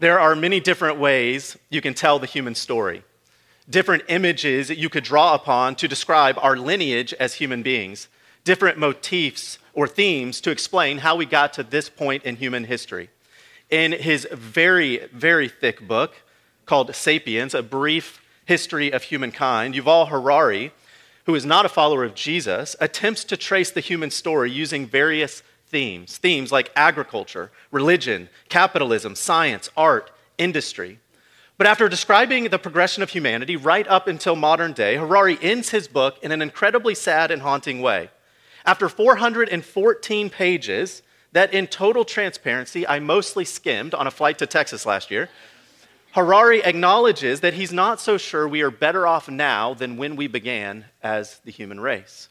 There are many different ways you can tell the human story, different images that you could draw upon to describe our lineage as human beings, different motifs or themes to explain how we got to this point in human history. In his very, very thick book called Sapiens, A Brief History of Humankind, Yuval Harari, who is not a follower of Jesus, attempts to trace the human story using various themes. Themes like agriculture, religion, capitalism, science, art, industry. But after describing the progression of humanity right up until modern day, Harari ends his book in an incredibly sad and haunting way. After 414 pages, that in total transparency I mostly skimmed on a flight to Texas last year, Harari acknowledges that he's not so sure we are better off now than when we began as the human race.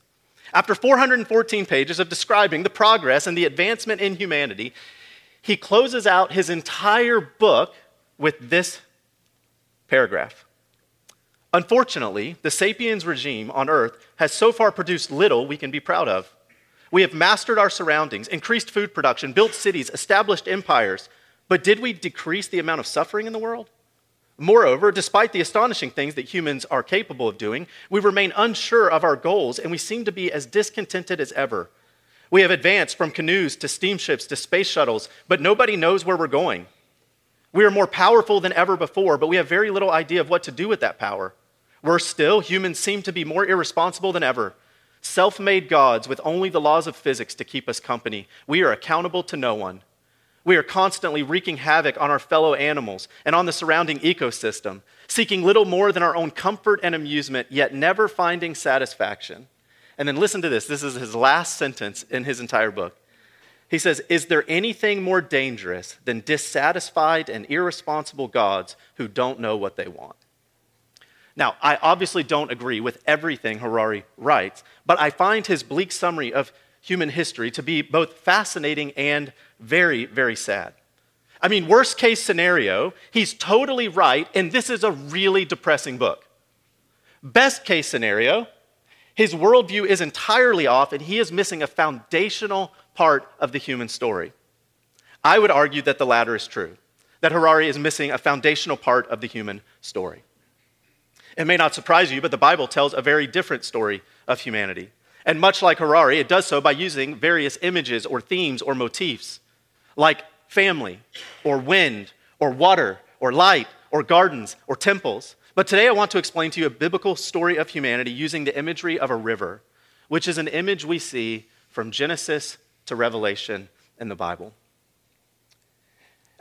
After 414 pages of describing the progress and the advancement in humanity, he closes out his entire book with this paragraph. Unfortunately, the sapiens regime on Earth has so far produced little we can be proud of. We have mastered our surroundings, increased food production, built cities, established empires, but did we decrease the amount of suffering in the world? Moreover, despite the astonishing things that humans are capable of doing, we remain unsure of our goals and we seem to be as discontented as ever. We have advanced from canoes to steamships to space shuttles, but nobody knows where we're going. We are more powerful than ever before, but we have very little idea of what to do with that power. Worse still, humans seem to be more irresponsible than ever. Self made gods with only the laws of physics to keep us company. We are accountable to no one. We are constantly wreaking havoc on our fellow animals and on the surrounding ecosystem, seeking little more than our own comfort and amusement, yet never finding satisfaction. And then listen to this this is his last sentence in his entire book. He says, Is there anything more dangerous than dissatisfied and irresponsible gods who don't know what they want? Now, I obviously don't agree with everything Harari writes, but I find his bleak summary of human history to be both fascinating and very, very sad. I mean, worst case scenario, he's totally right, and this is a really depressing book. Best case scenario, his worldview is entirely off, and he is missing a foundational part of the human story. I would argue that the latter is true, that Harari is missing a foundational part of the human story. It may not surprise you, but the Bible tells a very different story of humanity. And much like Harari, it does so by using various images or themes or motifs like family or wind or water or light or gardens or temples. But today I want to explain to you a biblical story of humanity using the imagery of a river, which is an image we see from Genesis to Revelation in the Bible.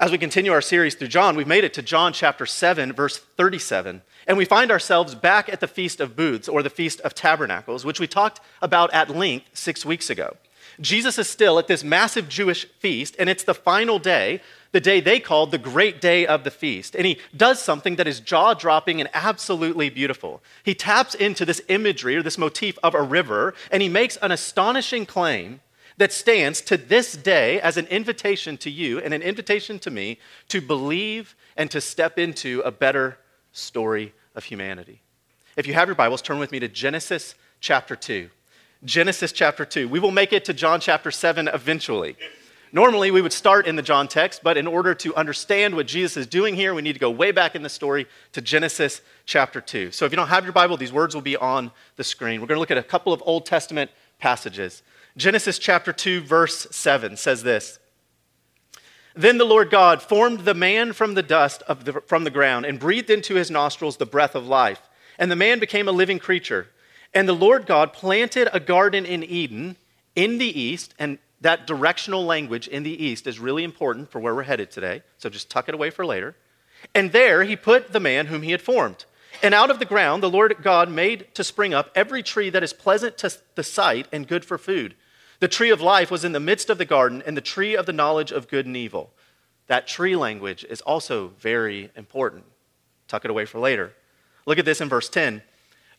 As we continue our series through John, we've made it to John chapter 7, verse 37. And we find ourselves back at the Feast of Booths, or the Feast of Tabernacles, which we talked about at length six weeks ago. Jesus is still at this massive Jewish feast, and it's the final day, the day they called the great day of the feast. And he does something that is jaw dropping and absolutely beautiful. He taps into this imagery or this motif of a river, and he makes an astonishing claim that stands to this day as an invitation to you and an invitation to me to believe and to step into a better story of humanity. If you have your Bibles, turn with me to Genesis chapter 2. Genesis chapter 2. We will make it to John chapter 7 eventually. Normally, we would start in the John text, but in order to understand what Jesus is doing here, we need to go way back in the story to Genesis chapter 2. So if you don't have your Bible, these words will be on the screen. We're going to look at a couple of Old Testament passages. Genesis chapter 2, verse 7 says this Then the Lord God formed the man from the dust of the, from the ground and breathed into his nostrils the breath of life, and the man became a living creature. And the Lord God planted a garden in Eden in the east, and that directional language in the east is really important for where we're headed today. So just tuck it away for later. And there he put the man whom he had formed. And out of the ground the Lord God made to spring up every tree that is pleasant to the sight and good for food. The tree of life was in the midst of the garden, and the tree of the knowledge of good and evil. That tree language is also very important. Tuck it away for later. Look at this in verse 10.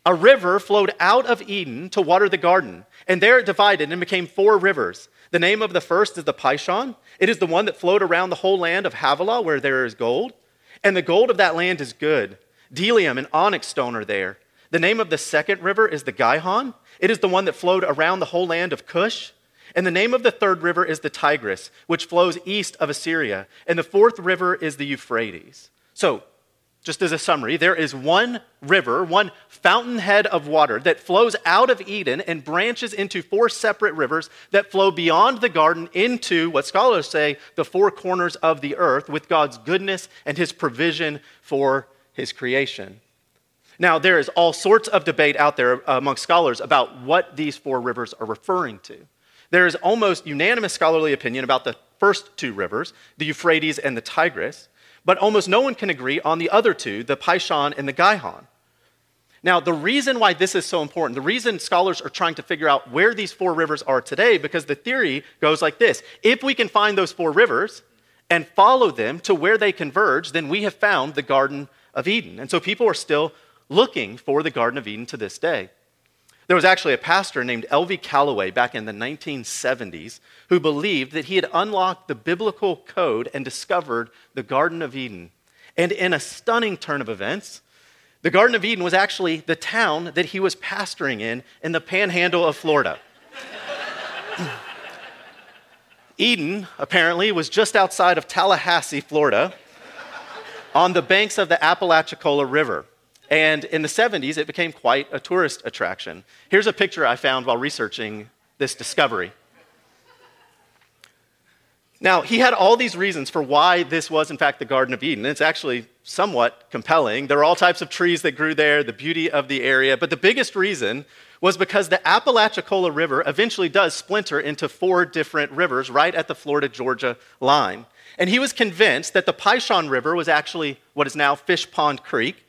A river flowed out of Eden to water the garden, and there it divided and became four rivers. The name of the first is the Pishon. It is the one that flowed around the whole land of Havilah, where there is gold. And the gold of that land is good. Bdellium and onyx stone are there. The name of the second river is the Gihon. It is the one that flowed around the whole land of Cush. And the name of the third river is the Tigris, which flows east of Assyria. And the fourth river is the Euphrates. So, just as a summary, there is one river, one fountainhead of water that flows out of Eden and branches into four separate rivers that flow beyond the garden into what scholars say the four corners of the earth with God's goodness and his provision for his creation. Now, there is all sorts of debate out there among scholars about what these four rivers are referring to. There is almost unanimous scholarly opinion about the first two rivers, the Euphrates and the Tigris but almost no one can agree on the other two, the Pishon and the Gihon. Now, the reason why this is so important, the reason scholars are trying to figure out where these four rivers are today, because the theory goes like this if we can find those four rivers and follow them to where they converge, then we have found the Garden of Eden. And so people are still looking for the Garden of Eden to this day. There was actually a pastor named L.V. Callaway back in the 1970s who believed that he had unlocked the biblical code and discovered the Garden of Eden. And in a stunning turn of events, the Garden of Eden was actually the town that he was pastoring in in the panhandle of Florida. Eden, apparently, was just outside of Tallahassee, Florida, on the banks of the Apalachicola River. And in the 70s, it became quite a tourist attraction. Here's a picture I found while researching this discovery. Now, he had all these reasons for why this was, in fact, the Garden of Eden. It's actually somewhat compelling. There were all types of trees that grew there, the beauty of the area. But the biggest reason was because the Apalachicola River eventually does splinter into four different rivers right at the Florida Georgia line. And he was convinced that the Pishon River was actually what is now Fish Pond Creek,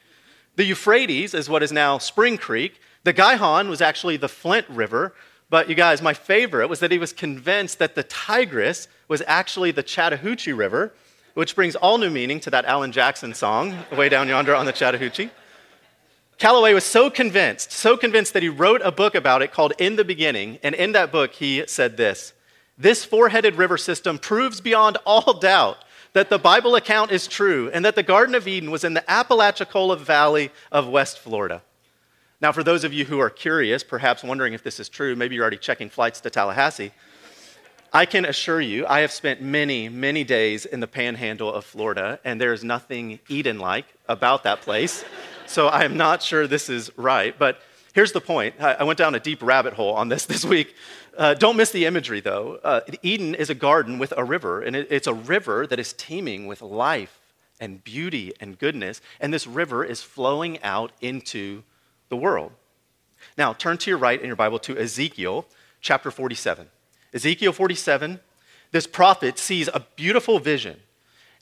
the Euphrates is what is now Spring Creek. The Gihon was actually the Flint River. But you guys, my favorite was that he was convinced that the Tigris was actually the Chattahoochee River, which brings all new meaning to that Alan Jackson song, way down yonder on the Chattahoochee. Callaway was so convinced, so convinced that he wrote a book about it called In the Beginning. And in that book, he said this This four headed river system proves beyond all doubt that the Bible account is true and that the Garden of Eden was in the Apalachicola Valley of West Florida. Now, for those of you who are curious, perhaps wondering if this is true, maybe you're already checking flights to Tallahassee. I can assure you, I have spent many, many days in the panhandle of Florida, and there is nothing Eden like about that place. so I am not sure this is right. But here's the point I went down a deep rabbit hole on this this week. Uh, don't miss the imagery, though. Uh, Eden is a garden with a river, and it, it's a river that is teeming with life and beauty and goodness, and this river is flowing out into the world. Now, turn to your right in your Bible to Ezekiel chapter 47. Ezekiel 47, this prophet sees a beautiful vision.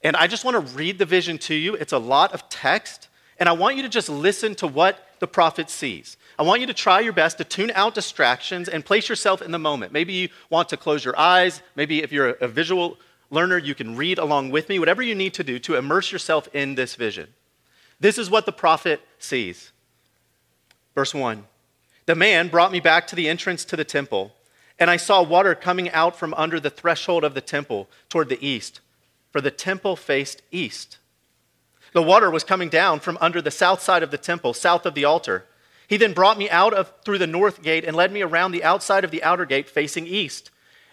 And I just want to read the vision to you. It's a lot of text, and I want you to just listen to what the prophet sees. I want you to try your best to tune out distractions and place yourself in the moment. Maybe you want to close your eyes. Maybe if you're a visual learner, you can read along with me. Whatever you need to do to immerse yourself in this vision. This is what the prophet sees. Verse 1 The man brought me back to the entrance to the temple, and I saw water coming out from under the threshold of the temple toward the east, for the temple faced east. The water was coming down from under the south side of the temple, south of the altar. He then brought me out of, through the north gate and led me around the outside of the outer gate facing east.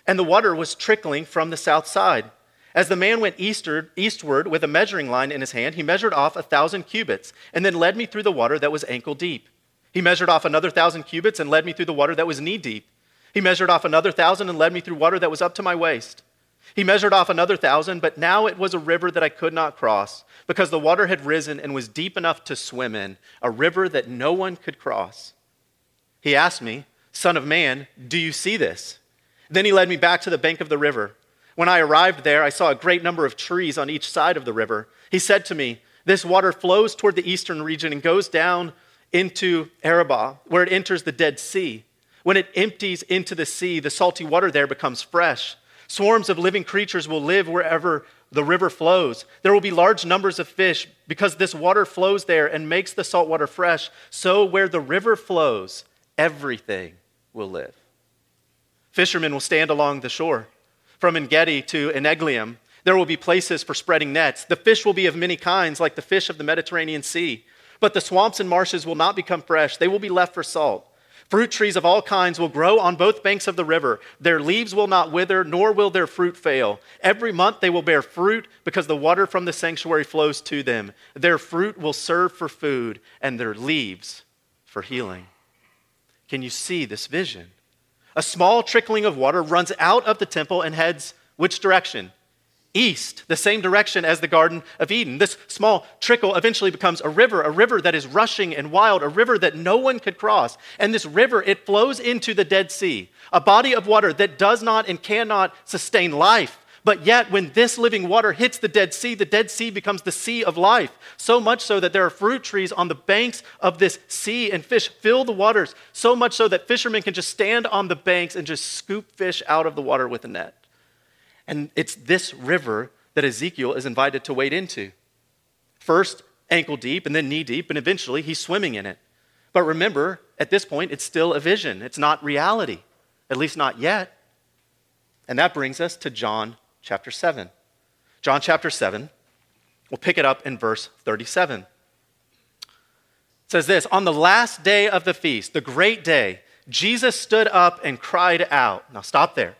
And the water was trickling from the south side. As the man went eastward, eastward with a measuring line in his hand, he measured off a thousand cubits and then led me through the water that was ankle deep. He measured off another thousand cubits and led me through the water that was knee deep. He measured off another thousand and led me through water that was up to my waist. He measured off another thousand, but now it was a river that I could not cross because the water had risen and was deep enough to swim in, a river that no one could cross. He asked me, Son of man, do you see this? Then he led me back to the bank of the river. When I arrived there, I saw a great number of trees on each side of the river. He said to me, This water flows toward the eastern region and goes down into Arabah, where it enters the Dead Sea. When it empties into the sea, the salty water there becomes fresh. Swarms of living creatures will live wherever the river flows. There will be large numbers of fish because this water flows there and makes the salt water fresh. So, where the river flows, everything will live. Fishermen will stand along the shore. From Engedi to Eneglaim, there will be places for spreading nets. The fish will be of many kinds, like the fish of the Mediterranean Sea. But the swamps and marshes will not become fresh, they will be left for salt. Fruit trees of all kinds will grow on both banks of the river. Their leaves will not wither, nor will their fruit fail. Every month they will bear fruit because the water from the sanctuary flows to them. Their fruit will serve for food, and their leaves for healing. Can you see this vision? A small trickling of water runs out of the temple and heads which direction? East, the same direction as the Garden of Eden. This small trickle eventually becomes a river, a river that is rushing and wild, a river that no one could cross. And this river, it flows into the Dead Sea, a body of water that does not and cannot sustain life. But yet, when this living water hits the Dead Sea, the Dead Sea becomes the sea of life. So much so that there are fruit trees on the banks of this sea, and fish fill the waters. So much so that fishermen can just stand on the banks and just scoop fish out of the water with a net. And it's this river that Ezekiel is invited to wade into. First, ankle deep, and then knee deep, and eventually he's swimming in it. But remember, at this point, it's still a vision, it's not reality, at least not yet. And that brings us to John chapter 7. John chapter 7, we'll pick it up in verse 37. It says this On the last day of the feast, the great day, Jesus stood up and cried out. Now stop there.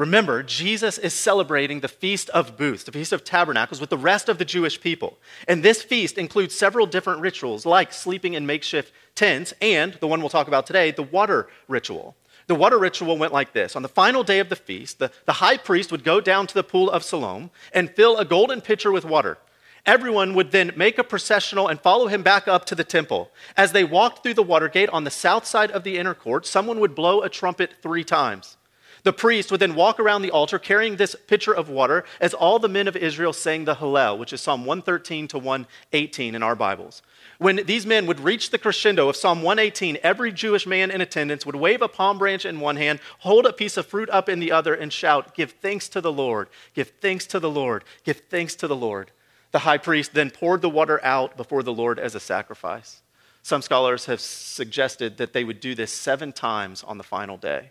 Remember, Jesus is celebrating the Feast of Booths, the Feast of Tabernacles, with the rest of the Jewish people. And this feast includes several different rituals, like sleeping in makeshift tents, and the one we'll talk about today, the water ritual. The water ritual went like this On the final day of the feast, the, the high priest would go down to the pool of Siloam and fill a golden pitcher with water. Everyone would then make a processional and follow him back up to the temple. As they walked through the water gate on the south side of the inner court, someone would blow a trumpet three times. The priest would then walk around the altar carrying this pitcher of water as all the men of Israel sang the Hallel, which is Psalm 113 to 118 in our Bibles. When these men would reach the crescendo of Psalm 118, every Jewish man in attendance would wave a palm branch in one hand, hold a piece of fruit up in the other, and shout, Give thanks to the Lord, give thanks to the Lord, give thanks to the Lord. The high priest then poured the water out before the Lord as a sacrifice. Some scholars have suggested that they would do this seven times on the final day.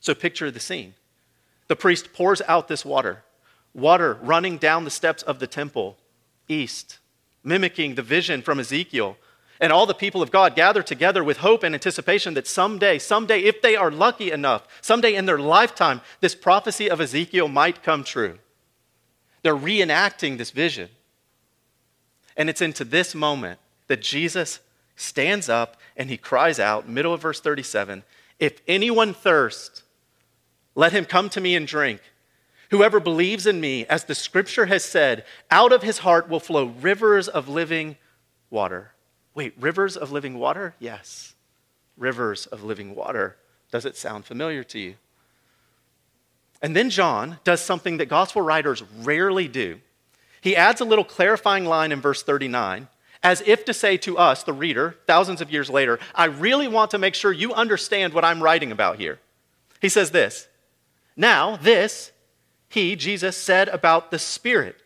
So picture the scene. The priest pours out this water, water running down the steps of the temple east, mimicking the vision from Ezekiel. And all the people of God gather together with hope and anticipation that someday, someday, if they are lucky enough, someday in their lifetime, this prophecy of Ezekiel might come true. They're reenacting this vision. And it's into this moment that Jesus stands up and he cries out, middle of verse 37 If anyone thirsts, let him come to me and drink. Whoever believes in me, as the scripture has said, out of his heart will flow rivers of living water. Wait, rivers of living water? Yes, rivers of living water. Does it sound familiar to you? And then John does something that gospel writers rarely do. He adds a little clarifying line in verse 39, as if to say to us, the reader, thousands of years later, I really want to make sure you understand what I'm writing about here. He says this now, this he, Jesus, said about the Spirit,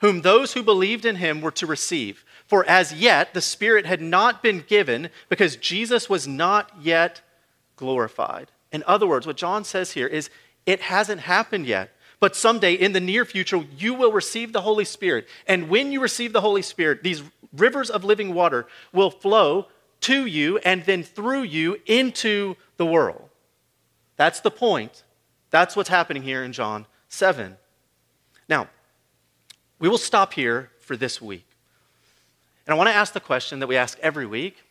whom those who believed in him were to receive. For as yet the Spirit had not been given because Jesus was not yet glorified. In other words, what John says here is it hasn't happened yet. But someday in the near future, you will receive the Holy Spirit. And when you receive the Holy Spirit, these rivers of living water will flow to you and then through you into the world. That's the point that's what's happening here in John 7. Now, we will stop here for this week. And I want to ask the question that we ask every week,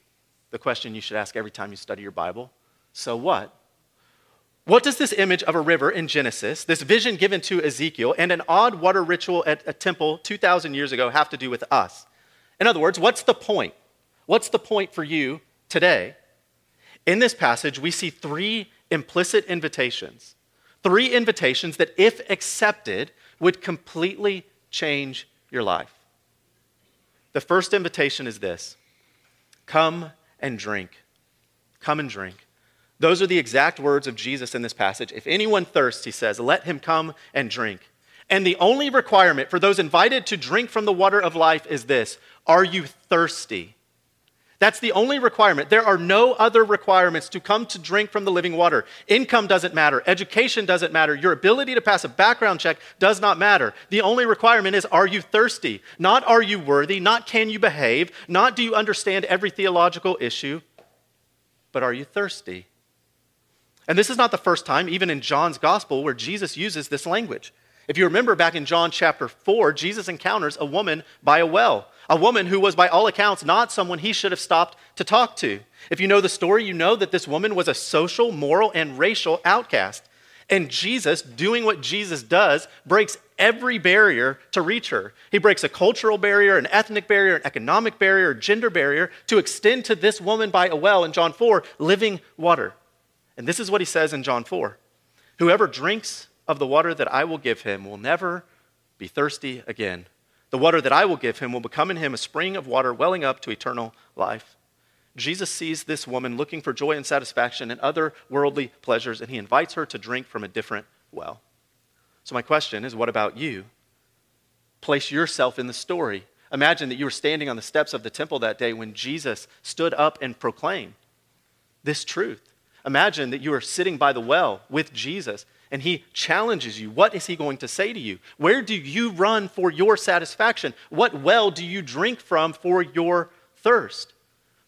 the question you should ask every time you study your Bible. So what? What does this image of a river in Genesis, this vision given to Ezekiel, and an odd water ritual at a temple 2,000 years ago have to do with us? In other words, what's the point? What's the point for you today? In this passage, we see three implicit invitations Three invitations that, if accepted, would completely change your life. The first invitation is this come and drink. Come and drink. Those are the exact words of Jesus in this passage. If anyone thirsts, he says, let him come and drink. And the only requirement for those invited to drink from the water of life is this Are you thirsty? That's the only requirement. There are no other requirements to come to drink from the living water. Income doesn't matter. Education doesn't matter. Your ability to pass a background check does not matter. The only requirement is are you thirsty? Not are you worthy, not can you behave, not do you understand every theological issue, but are you thirsty? And this is not the first time, even in John's gospel, where Jesus uses this language. If you remember back in John chapter 4, Jesus encounters a woman by a well, a woman who was, by all accounts, not someone he should have stopped to talk to. If you know the story, you know that this woman was a social, moral, and racial outcast. And Jesus, doing what Jesus does, breaks every barrier to reach her. He breaks a cultural barrier, an ethnic barrier, an economic barrier, gender barrier to extend to this woman by a well in John 4 living water. And this is what he says in John 4 Whoever drinks of the water that I will give him will never be thirsty again. The water that I will give him will become in him a spring of water welling up to eternal life. Jesus sees this woman looking for joy and satisfaction and other worldly pleasures, and he invites her to drink from a different well. So, my question is what about you? Place yourself in the story. Imagine that you were standing on the steps of the temple that day when Jesus stood up and proclaimed this truth. Imagine that you are sitting by the well with Jesus and he challenges you. What is he going to say to you? Where do you run for your satisfaction? What well do you drink from for your thirst?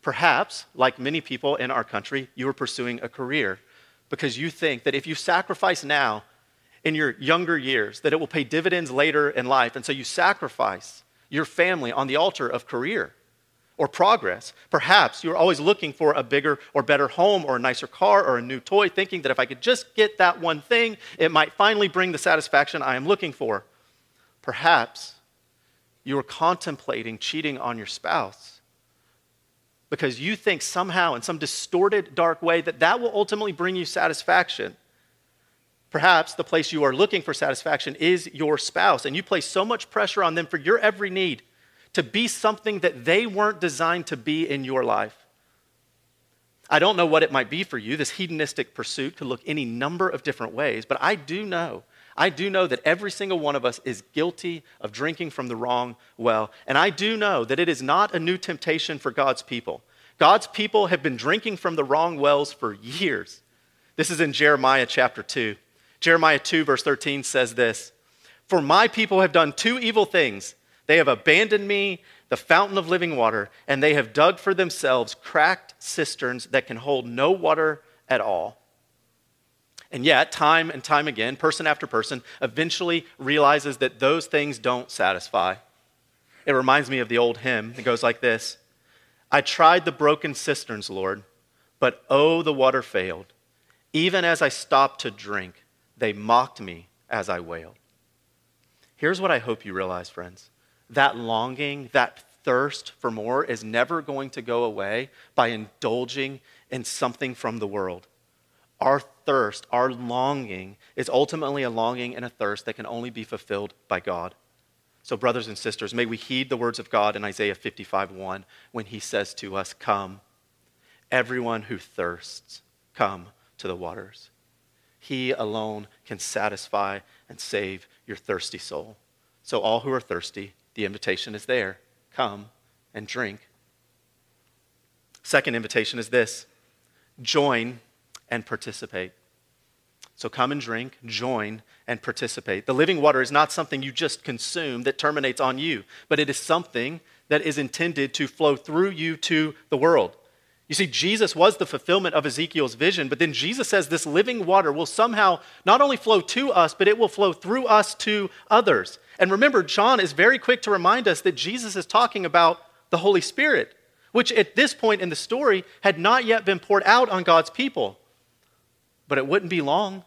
Perhaps, like many people in our country, you are pursuing a career because you think that if you sacrifice now in your younger years, that it will pay dividends later in life. And so you sacrifice your family on the altar of career or progress. Perhaps you're always looking for a bigger or better home or a nicer car or a new toy, thinking that if I could just get that one thing, it might finally bring the satisfaction I am looking for. Perhaps you are contemplating cheating on your spouse because you think somehow, in some distorted, dark way, that that will ultimately bring you satisfaction. Perhaps the place you are looking for satisfaction is your spouse, and you place so much pressure on them for your every need to be something that they weren't designed to be in your life. I don't know what it might be for you. This hedonistic pursuit could look any number of different ways, but I do know. I do know that every single one of us is guilty of drinking from the wrong well. And I do know that it is not a new temptation for God's people. God's people have been drinking from the wrong wells for years. This is in Jeremiah chapter 2. Jeremiah 2, verse 13 says this For my people have done two evil things. They have abandoned me, the fountain of living water, and they have dug for themselves cracked cisterns that can hold no water at all. And yet, time and time again, person after person eventually realizes that those things don't satisfy. It reminds me of the old hymn that goes like this I tried the broken cisterns, Lord, but oh, the water failed. Even as I stopped to drink, they mocked me as I wailed. Here's what I hope you realize, friends that longing, that thirst for more is never going to go away by indulging in something from the world. Our thirst, our longing, is ultimately a longing and a thirst that can only be fulfilled by God. So, brothers and sisters, may we heed the words of God in Isaiah 55 1 when he says to us, Come, everyone who thirsts, come to the waters. He alone can satisfy and save your thirsty soul. So, all who are thirsty, the invitation is there come and drink. Second invitation is this join and participate. So come and drink, join, and participate. The living water is not something you just consume that terminates on you, but it is something that is intended to flow through you to the world. You see, Jesus was the fulfillment of Ezekiel's vision, but then Jesus says this living water will somehow not only flow to us, but it will flow through us to others. And remember, John is very quick to remind us that Jesus is talking about the Holy Spirit, which at this point in the story had not yet been poured out on God's people. But it wouldn't be long.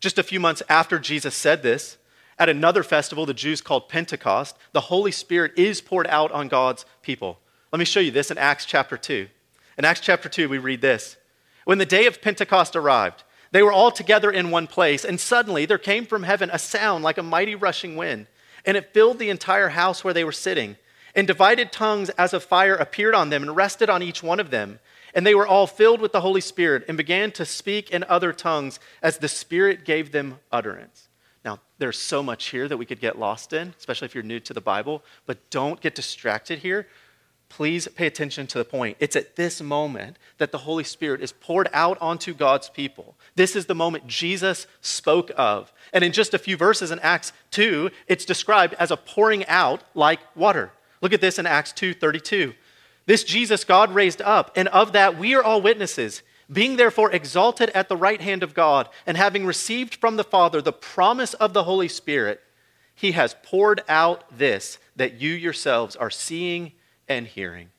Just a few months after Jesus said this, at another festival the Jews called Pentecost, the Holy Spirit is poured out on God's people. Let me show you this in Acts chapter 2. In Acts chapter 2, we read this When the day of Pentecost arrived, they were all together in one place, and suddenly there came from heaven a sound like a mighty rushing wind, and it filled the entire house where they were sitting. And divided tongues as of fire appeared on them and rested on each one of them. And they were all filled with the Holy Spirit and began to speak in other tongues as the Spirit gave them utterance. Now, there's so much here that we could get lost in, especially if you're new to the Bible, but don't get distracted here Please pay attention to the point. It's at this moment that the Holy Spirit is poured out onto God's people. This is the moment Jesus spoke of. And in just a few verses in Acts 2, it's described as a pouring out like water. Look at this in Acts 2:32. This Jesus God raised up, and of that we are all witnesses. Being therefore exalted at the right hand of God, and having received from the Father the promise of the Holy Spirit, he has poured out this that you yourselves are seeing and hearing.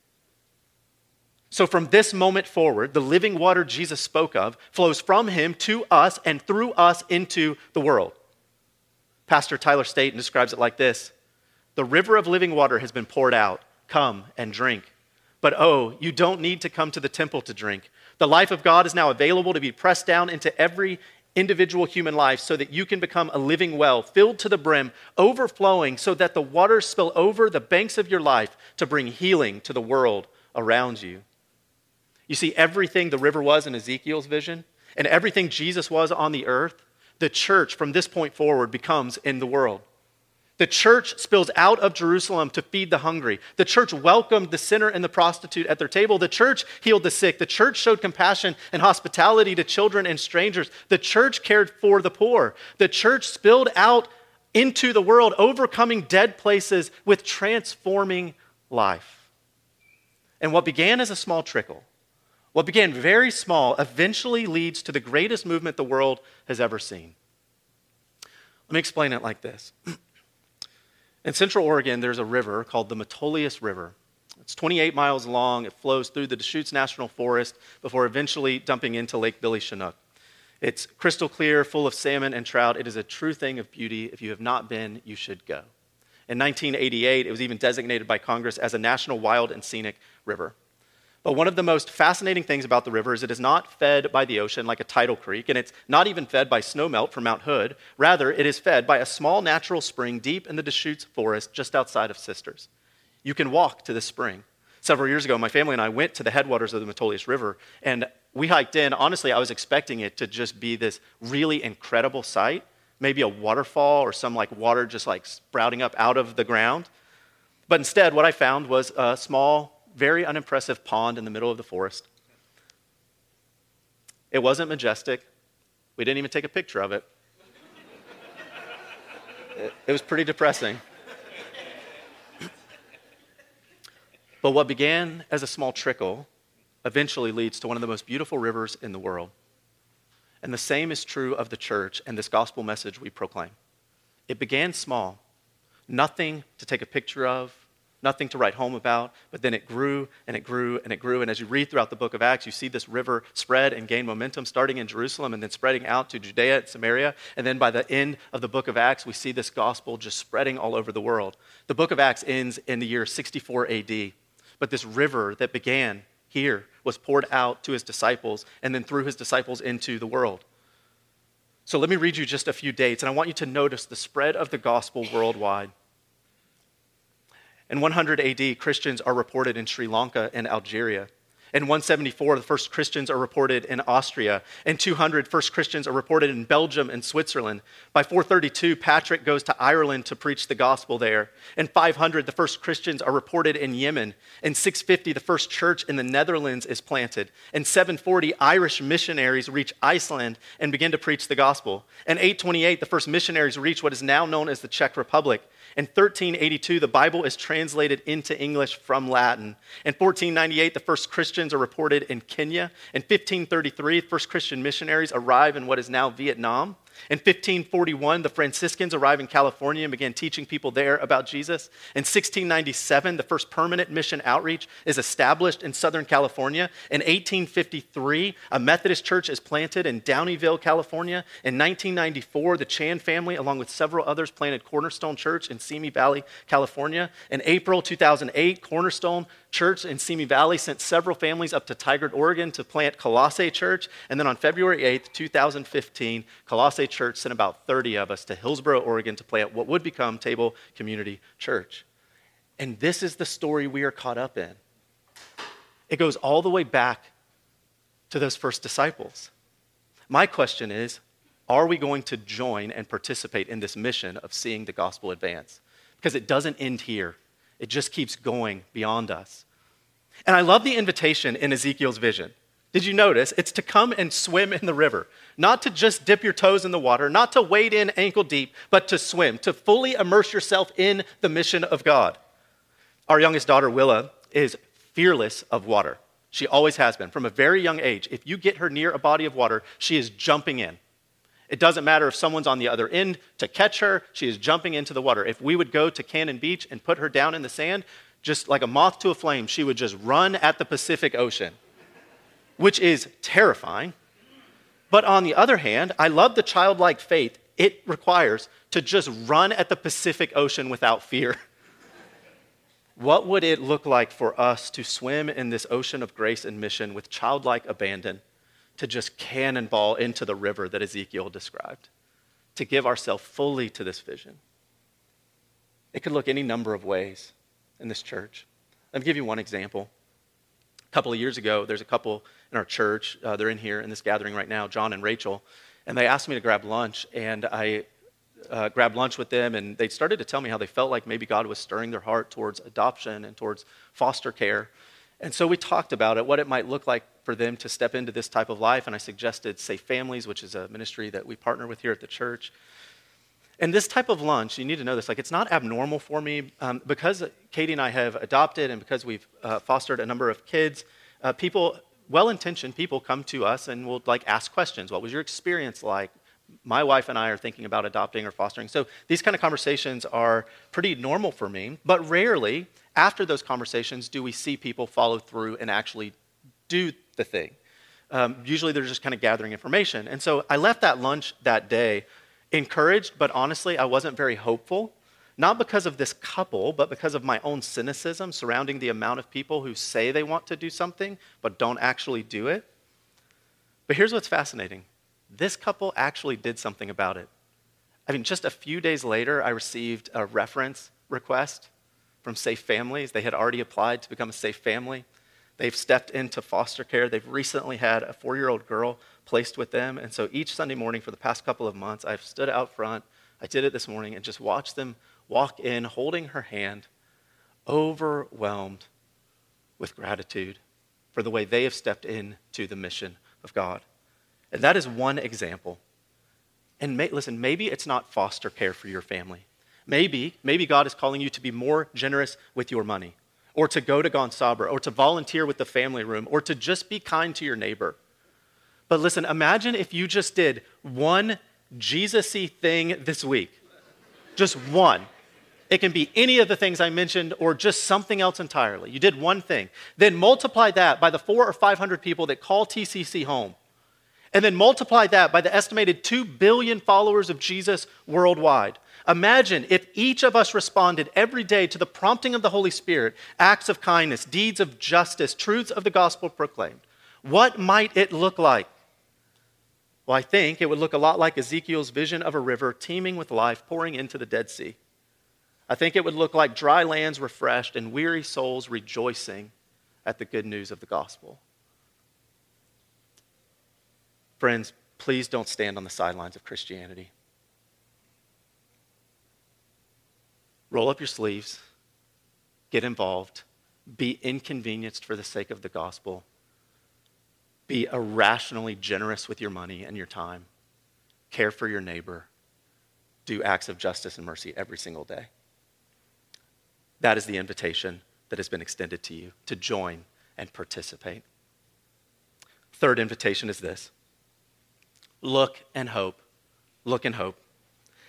So, from this moment forward, the living water Jesus spoke of flows from him to us and through us into the world. Pastor Tyler Staton describes it like this The river of living water has been poured out. Come and drink. But oh, you don't need to come to the temple to drink. The life of God is now available to be pressed down into every individual human life so that you can become a living well, filled to the brim, overflowing, so that the waters spill over the banks of your life to bring healing to the world around you. You see, everything the river was in Ezekiel's vision and everything Jesus was on the earth, the church from this point forward becomes in the world. The church spills out of Jerusalem to feed the hungry. The church welcomed the sinner and the prostitute at their table. The church healed the sick. The church showed compassion and hospitality to children and strangers. The church cared for the poor. The church spilled out into the world, overcoming dead places with transforming life. And what began as a small trickle what began very small eventually leads to the greatest movement the world has ever seen. Let me explain it like this. In Central Oregon, there's a river called the Metolius River. It's 28 miles long. It flows through the Deschutes National Forest before eventually dumping into Lake Billy Chinook. It's crystal clear, full of salmon and trout. It is a true thing of beauty. If you have not been, you should go. In 1988, it was even designated by Congress as a national wild and scenic river. But one of the most fascinating things about the river is it is not fed by the ocean like a tidal creek, and it's not even fed by snowmelt from Mount Hood. Rather, it is fed by a small natural spring deep in the Deschutes forest just outside of Sisters. You can walk to the spring. Several years ago, my family and I went to the headwaters of the Metolius River, and we hiked in. Honestly, I was expecting it to just be this really incredible sight, maybe a waterfall or some like water just like sprouting up out of the ground. But instead, what I found was a small very unimpressive pond in the middle of the forest. It wasn't majestic. We didn't even take a picture of it. It, was pretty depressing. But what began as a small trickle eventually leads to one of the most beautiful rivers in the world. And the same is true of the church and this gospel message we proclaim. It began small, nothing to take a picture of, nothing to write home about, but then it grew and it grew and it grew. And as you read throughout the book of Acts, you see this river spread and gain momentum, starting in Jerusalem and then spreading out to Judea and Samaria. And then by the end of the book of Acts, we see this gospel just spreading all over the world. The book of Acts ends in the year 64 AD, but this river that began here was poured out to his disciples and then through his disciples into the world. So let me read you just a few dates, and I want you to notice the spread of the gospel worldwide. In 100 AD, Christians are reported in Sri Lanka and Algeria. In 174, the first Christians are reported in Austria. In 200, first Christians are reported in Belgium and Switzerland. By 432, Patrick goes to Ireland to preach the gospel there. In 500, the first Christians are reported in Yemen. In 650, the first church in the Netherlands is planted. In 740, Irish missionaries reach Iceland and begin to preach the gospel. In 828, the first missionaries reach what is now known as the Czech Republic. In 1382, the Bible is translated into English from Latin. In 1498, the first Christians are reported in Kenya. In 1533, the first Christian missionaries arrive in what is now Vietnam. In 1541, the Franciscans arrived in California and began teaching people there about Jesus. In 1697, the first permanent mission outreach is established in Southern California. In 1853, a Methodist church is planted in Downieville, California. In 1994, the Chan family, along with several others, planted Cornerstone Church in Simi Valley, California. In April 2008, Cornerstone Church in Simi Valley sent several families up to Tigard, Oregon to plant Colossae Church. And then on February 8th, 2015, Colossae Church sent about 30 of us to Hillsboro, Oregon to plant what would become Table Community Church. And this is the story we are caught up in. It goes all the way back to those first disciples. My question is are we going to join and participate in this mission of seeing the gospel advance? Because it doesn't end here. It just keeps going beyond us. And I love the invitation in Ezekiel's vision. Did you notice? It's to come and swim in the river, not to just dip your toes in the water, not to wade in ankle deep, but to swim, to fully immerse yourself in the mission of God. Our youngest daughter, Willa, is fearless of water. She always has been. From a very young age, if you get her near a body of water, she is jumping in. It doesn't matter if someone's on the other end to catch her, she is jumping into the water. If we would go to Cannon Beach and put her down in the sand, just like a moth to a flame, she would just run at the Pacific Ocean, which is terrifying. But on the other hand, I love the childlike faith it requires to just run at the Pacific Ocean without fear. what would it look like for us to swim in this ocean of grace and mission with childlike abandon? To just cannonball into the river that Ezekiel described, to give ourselves fully to this vision. It could look any number of ways in this church. Let me give you one example. A couple of years ago, there's a couple in our church. Uh, they're in here in this gathering right now, John and Rachel, and they asked me to grab lunch, and I uh, grabbed lunch with them, and they started to tell me how they felt like maybe God was stirring their heart towards adoption and towards foster care. And so we talked about it, what it might look like for them to step into this type of life. And I suggested Safe Families, which is a ministry that we partner with here at the church. And this type of lunch, you need to know this, like it's not abnormal for me um, because Katie and I have adopted and because we've uh, fostered a number of kids. Uh, people, well-intentioned people, come to us and will like ask questions. What was your experience like? My wife and I are thinking about adopting or fostering. So these kind of conversations are pretty normal for me, but rarely after those conversations do we see people follow through and actually do the thing. Um, usually they're just kind of gathering information. And so I left that lunch that day encouraged, but honestly, I wasn't very hopeful. Not because of this couple, but because of my own cynicism surrounding the amount of people who say they want to do something, but don't actually do it. But here's what's fascinating this couple actually did something about it. I mean, just a few days later, I received a reference request from Safe Families. They had already applied to become a safe family. They've stepped into foster care. They've recently had a four year old girl placed with them. And so each Sunday morning for the past couple of months, I've stood out front. I did it this morning and just watched them walk in holding her hand, overwhelmed with gratitude for the way they have stepped into the mission of God. And that is one example. And may, listen, maybe it's not foster care for your family. Maybe, maybe God is calling you to be more generous with your money, or to go to Gone Sabra, or to volunteer with the family room, or to just be kind to your neighbor. But listen, imagine if you just did one Jesus y thing this week. Just one. It can be any of the things I mentioned or just something else entirely. You did one thing. Then multiply that by the four or 500 people that call TCC home. And then multiply that by the estimated 2 billion followers of Jesus worldwide. Imagine if each of us responded every day to the prompting of the Holy Spirit, acts of kindness, deeds of justice, truths of the gospel proclaimed. What might it look like? Well, I think it would look a lot like Ezekiel's vision of a river teeming with life pouring into the Dead Sea. I think it would look like dry lands refreshed and weary souls rejoicing at the good news of the gospel. Friends, please don't stand on the sidelines of Christianity. roll up your sleeves, get involved, be inconvenienced for the sake of the gospel, be irrationally generous with your money and your time, care for your neighbor, do acts of justice and mercy every single day. That is the invitation that has been extended to you to join and participate. Third invitation is this look and hope. Look and hope.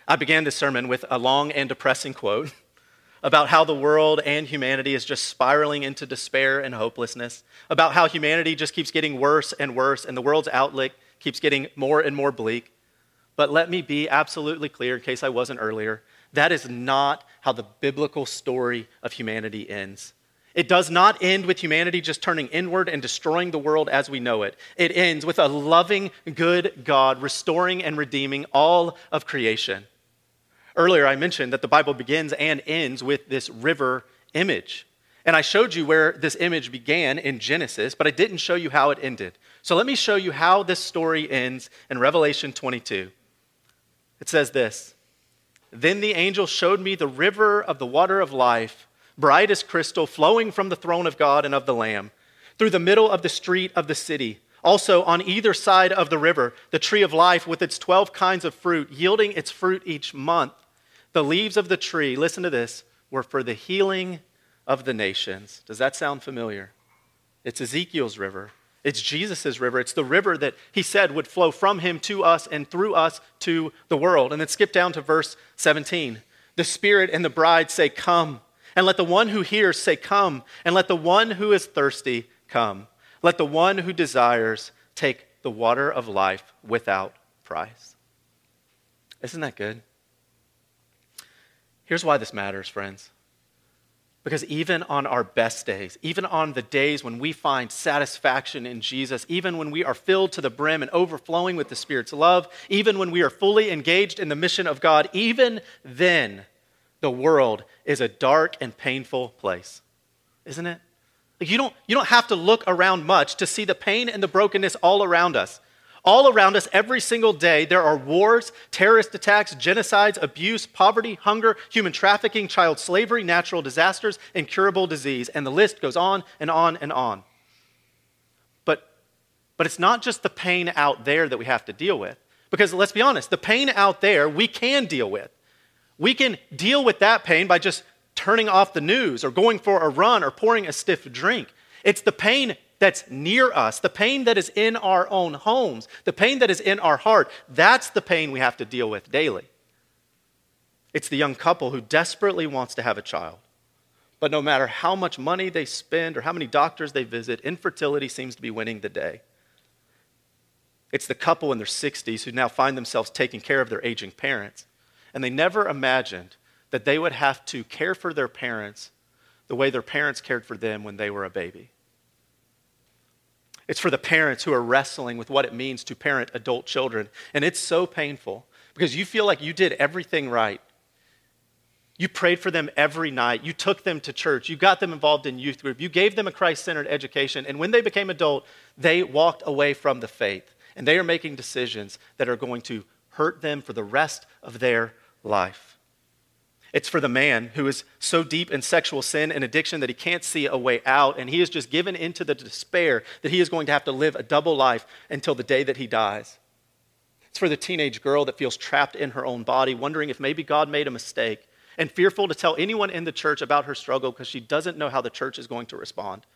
I began this sermon with a long and depressing quote about how the world and humanity is just spiraling into despair and hopelessness, about how humanity just keeps getting worse and worse, and the world's outlook keeps getting more and more bleak. But let me be absolutely clear, in case I wasn't earlier, that is not how the biblical story of humanity ends. It does not end with humanity just turning inward and destroying the world as we know it. It ends with a loving, good God restoring and redeeming all of creation. Earlier, I mentioned that the Bible begins and ends with this river image. And I showed you where this image began in Genesis, but I didn't show you how it ended. So let me show you how this story ends in Revelation 22. It says this Then the angel showed me the river of the water of life, bright as crystal, flowing from the throne of God and of the Lamb, through the middle of the street of the city. Also, on either side of the river, the tree of life with its 12 kinds of fruit, yielding its fruit each month. The leaves of the tree, listen to this, were for the healing of the nations. Does that sound familiar? It's Ezekiel's river. It's Jesus' river. It's the river that he said would flow from him to us and through us to the world. And then skip down to verse 17. The Spirit and the bride say, Come. And let the one who hears say, Come. And let the one who is thirsty come. Let the one who desires take the water of life without price. Isn't that good? Here's why this matters, friends. Because even on our best days, even on the days when we find satisfaction in Jesus, even when we are filled to the brim and overflowing with the Spirit's love, even when we are fully engaged in the mission of God, even then, the world is a dark and painful place, isn't it? You, don't, you don't have to look around much to see the pain and the brokenness all around us. All around us, every single day, there are wars, terrorist attacks, genocides, abuse, poverty, hunger, human trafficking, child slavery, natural disasters, incurable disease, and the list goes on and on and on. But, but it's not just the pain out there that we have to deal with. Because let's be honest, the pain out there we can deal with. We can deal with that pain by just turning off the news or going for a run or pouring a stiff drink. It's the pain that's near us, the pain that is in our own homes, the pain that is in our heart. That's the pain we have to deal with daily. It's the young couple who desperately wants to have a child. But no matter how much money they spend or how many doctors they visit, infertility seems to be winning the day. It's the couple in their 60s who now find themselves taking care of their aging parents. And they never imagined that they would have to care for their parents the way their parents cared for them when they were a baby. It's for the parents who are wrestling with what it means to parent adult children. And it's so painful because you feel like you did everything right. You prayed for them every night. You took them to church. You got them involved in youth group. You gave them a Christ centered education. And when they became adult, they walked away from the faith. And they are making decisions that are going to hurt them for the rest of their life. It's for the man who is so deep in sexual sin and addiction that he can't see a way out, and he is just given into the despair that he is going to have to live a double life until the day that he dies. It's for the teenage girl that feels trapped in her own body, wondering if maybe God made a mistake, and fearful to tell anyone in the church about her struggle because she doesn't know how the church is going to respond.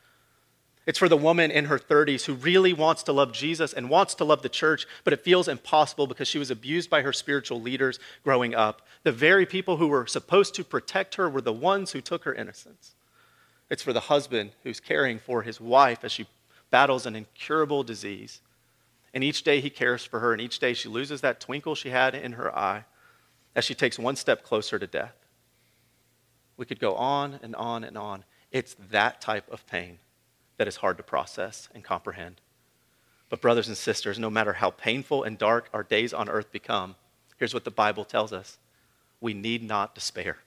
It's for the woman in her 30s who really wants to love Jesus and wants to love the church, but it feels impossible because she was abused by her spiritual leaders growing up. The very people who were supposed to protect her were the ones who took her innocence. It's for the husband who's caring for his wife as she battles an incurable disease. And each day he cares for her, and each day she loses that twinkle she had in her eye as she takes one step closer to death. We could go on and on and on. It's that type of pain that is hard to process and comprehend. But, brothers and sisters, no matter how painful and dark our days on earth become, here's what the Bible tells us we need not despair.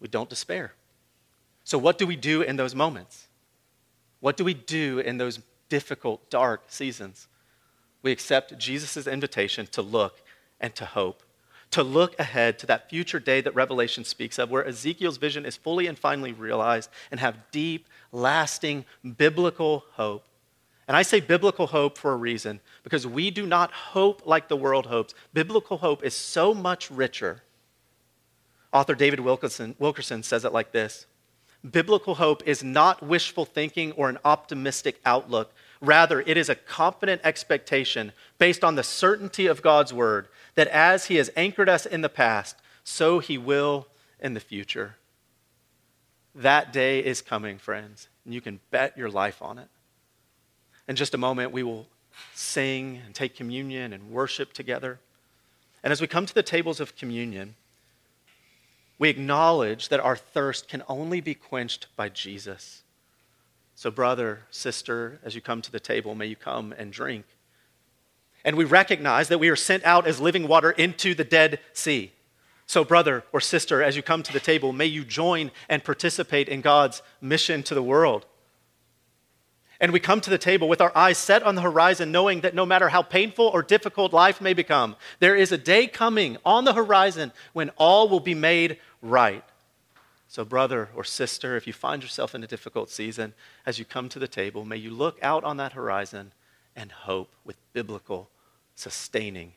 We don't despair. So, what do we do in those moments? What do we do in those difficult, dark seasons? We accept Jesus' invitation to look and to hope to look ahead to that future day that Revelation speaks of, where Ezekiel's vision is fully and finally realized, and have deep, lasting, biblical hope. And I say biblical hope for a reason, because we do not hope like the world hopes. Biblical hope is so much richer. Author David Wilkerson, Wilkerson says it like this Biblical hope is not wishful thinking or an optimistic outlook. Rather, it is a confident expectation based on the certainty of God's word that as He has anchored us in the past, so He will in the future. That day is coming, friends, and you can bet your life on it. In just a moment, we will sing and take communion and worship together. And as we come to the tables of communion, we acknowledge that our thirst can only be quenched by Jesus. So, brother, sister, as you come to the table, may you come and drink and we recognize that we are sent out as living water into the Dead Sea. So, brother or sister, as you come to the table, may you join and participate in God's mission to the world. And we come to the table with our eyes set on the horizon, knowing that no matter how painful or difficult life may become, there is a day coming on the horizon when all will be made right. So, brother or sister, if you find yourself in a difficult season, as you come to the table, may you look out on that horizon and hope with biblical, sustaining